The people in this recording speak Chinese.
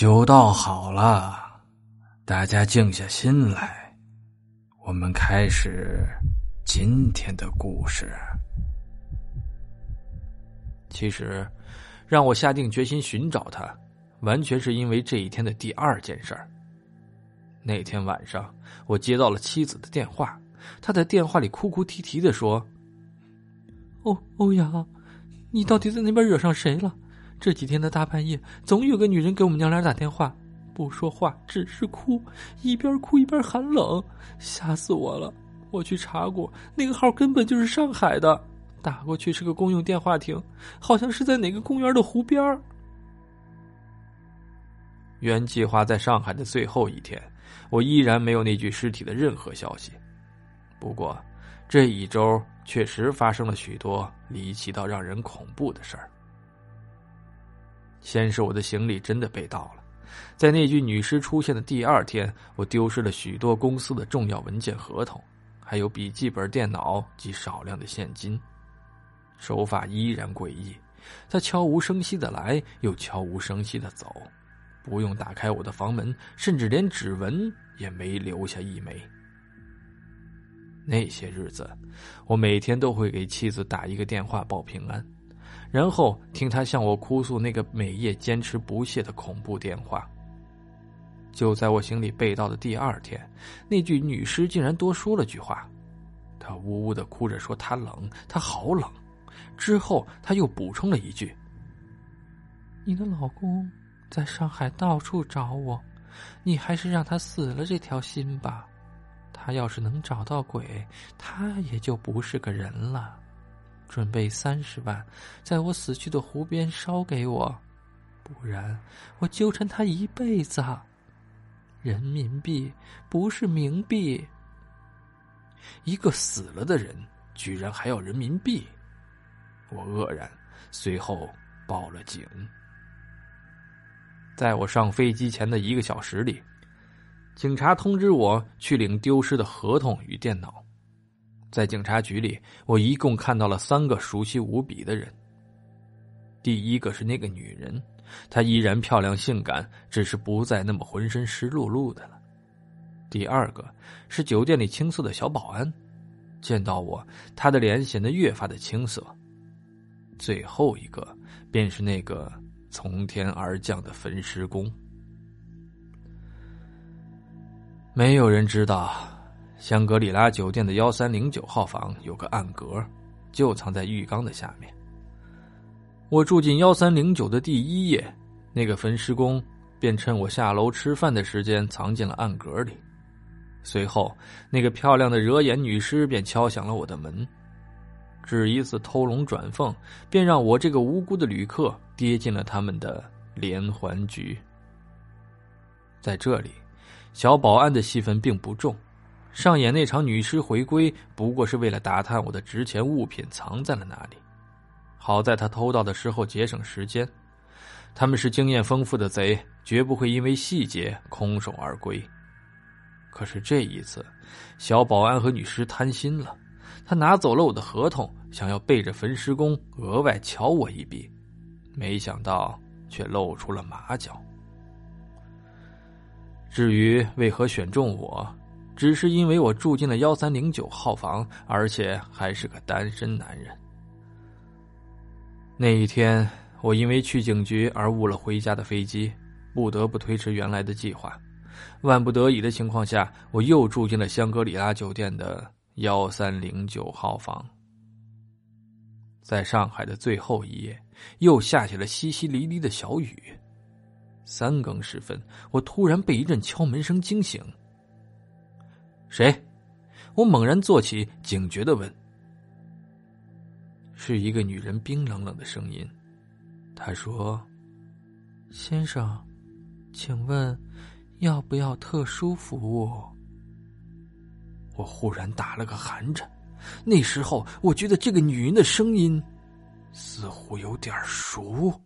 酒倒好了，大家静下心来，我们开始今天的故事。其实，让我下定决心寻找他，完全是因为这一天的第二件事儿。那天晚上，我接到了妻子的电话，她在电话里哭哭啼啼的说：“欧欧阳，你到底在那边惹上谁了？这几天的大半夜，总有个女人给我们娘俩打电话，不说话，只是哭，一边哭一边喊冷，吓死我了！我去查过，那个号根本就是上海的。”打过去是个公用电话亭，好像是在哪个公园的湖边原计划在上海的最后一天，我依然没有那具尸体的任何消息。不过，这一周确实发生了许多离奇到让人恐怖的事儿。先是我的行李真的被盗了，在那具女尸出现的第二天，我丢失了许多公司的重要文件、合同，还有笔记本电脑及少量的现金。手法依然诡异，他悄无声息的来，又悄无声息的走，不用打开我的房门，甚至连指纹也没留下一枚。那些日子，我每天都会给妻子打一个电话报平安，然后听他向我哭诉那个每夜坚持不懈的恐怖电话。就在我行李被盗的第二天，那具女尸竟然多说了句话，她呜呜的哭着说：“她冷，她好冷。”之后，她又补充了一句：“你的老公在上海到处找我，你还是让他死了这条心吧。他要是能找到鬼，他也就不是个人了。准备三十万，在我死去的湖边烧给我，不然我纠缠他一辈子。人民币不是冥币。一个死了的人，居然还要人民币。”我愕然，随后报了警。在我上飞机前的一个小时里，警察通知我去领丢失的合同与电脑。在警察局里，我一共看到了三个熟悉无比的人。第一个是那个女人，她依然漂亮性感，只是不再那么浑身湿漉漉的了。第二个是酒店里青涩的小保安，见到我，他的脸显得越发的青涩。最后一个便是那个从天而降的焚尸工。没有人知道，香格里拉酒店的幺三零九号房有个暗格，就藏在浴缸的下面。我住进幺三零九的第一夜，那个焚尸工便趁我下楼吃饭的时间藏进了暗格里。随后，那个漂亮的惹眼女尸便敲响了我的门。只一次偷龙转凤，便让我这个无辜的旅客跌进了他们的连环局。在这里，小保安的戏份并不重，上演那场女尸回归，不过是为了打探我的值钱物品藏在了哪里。好在他偷盗的时候节省时间，他们是经验丰富的贼，绝不会因为细节空手而归。可是这一次，小保安和女尸贪心了。他拿走了我的合同，想要背着焚尸工额外敲我一笔，没想到却露出了马脚。至于为何选中我，只是因为我住进了幺三零九号房，而且还是个单身男人。那一天，我因为去警局而误了回家的飞机，不得不推迟原来的计划。万不得已的情况下，我又住进了香格里拉酒店的。幺三零九号房，在上海的最后一夜，又下起了淅淅沥沥的小雨。三更时分，我突然被一阵敲门声惊醒。谁？我猛然坐起，警觉的问。是一个女人冰冷冷的声音。她说：“先生，请问要不要特殊服务？”我忽然打了个寒颤，那时候我觉得这个女人的声音似乎有点熟。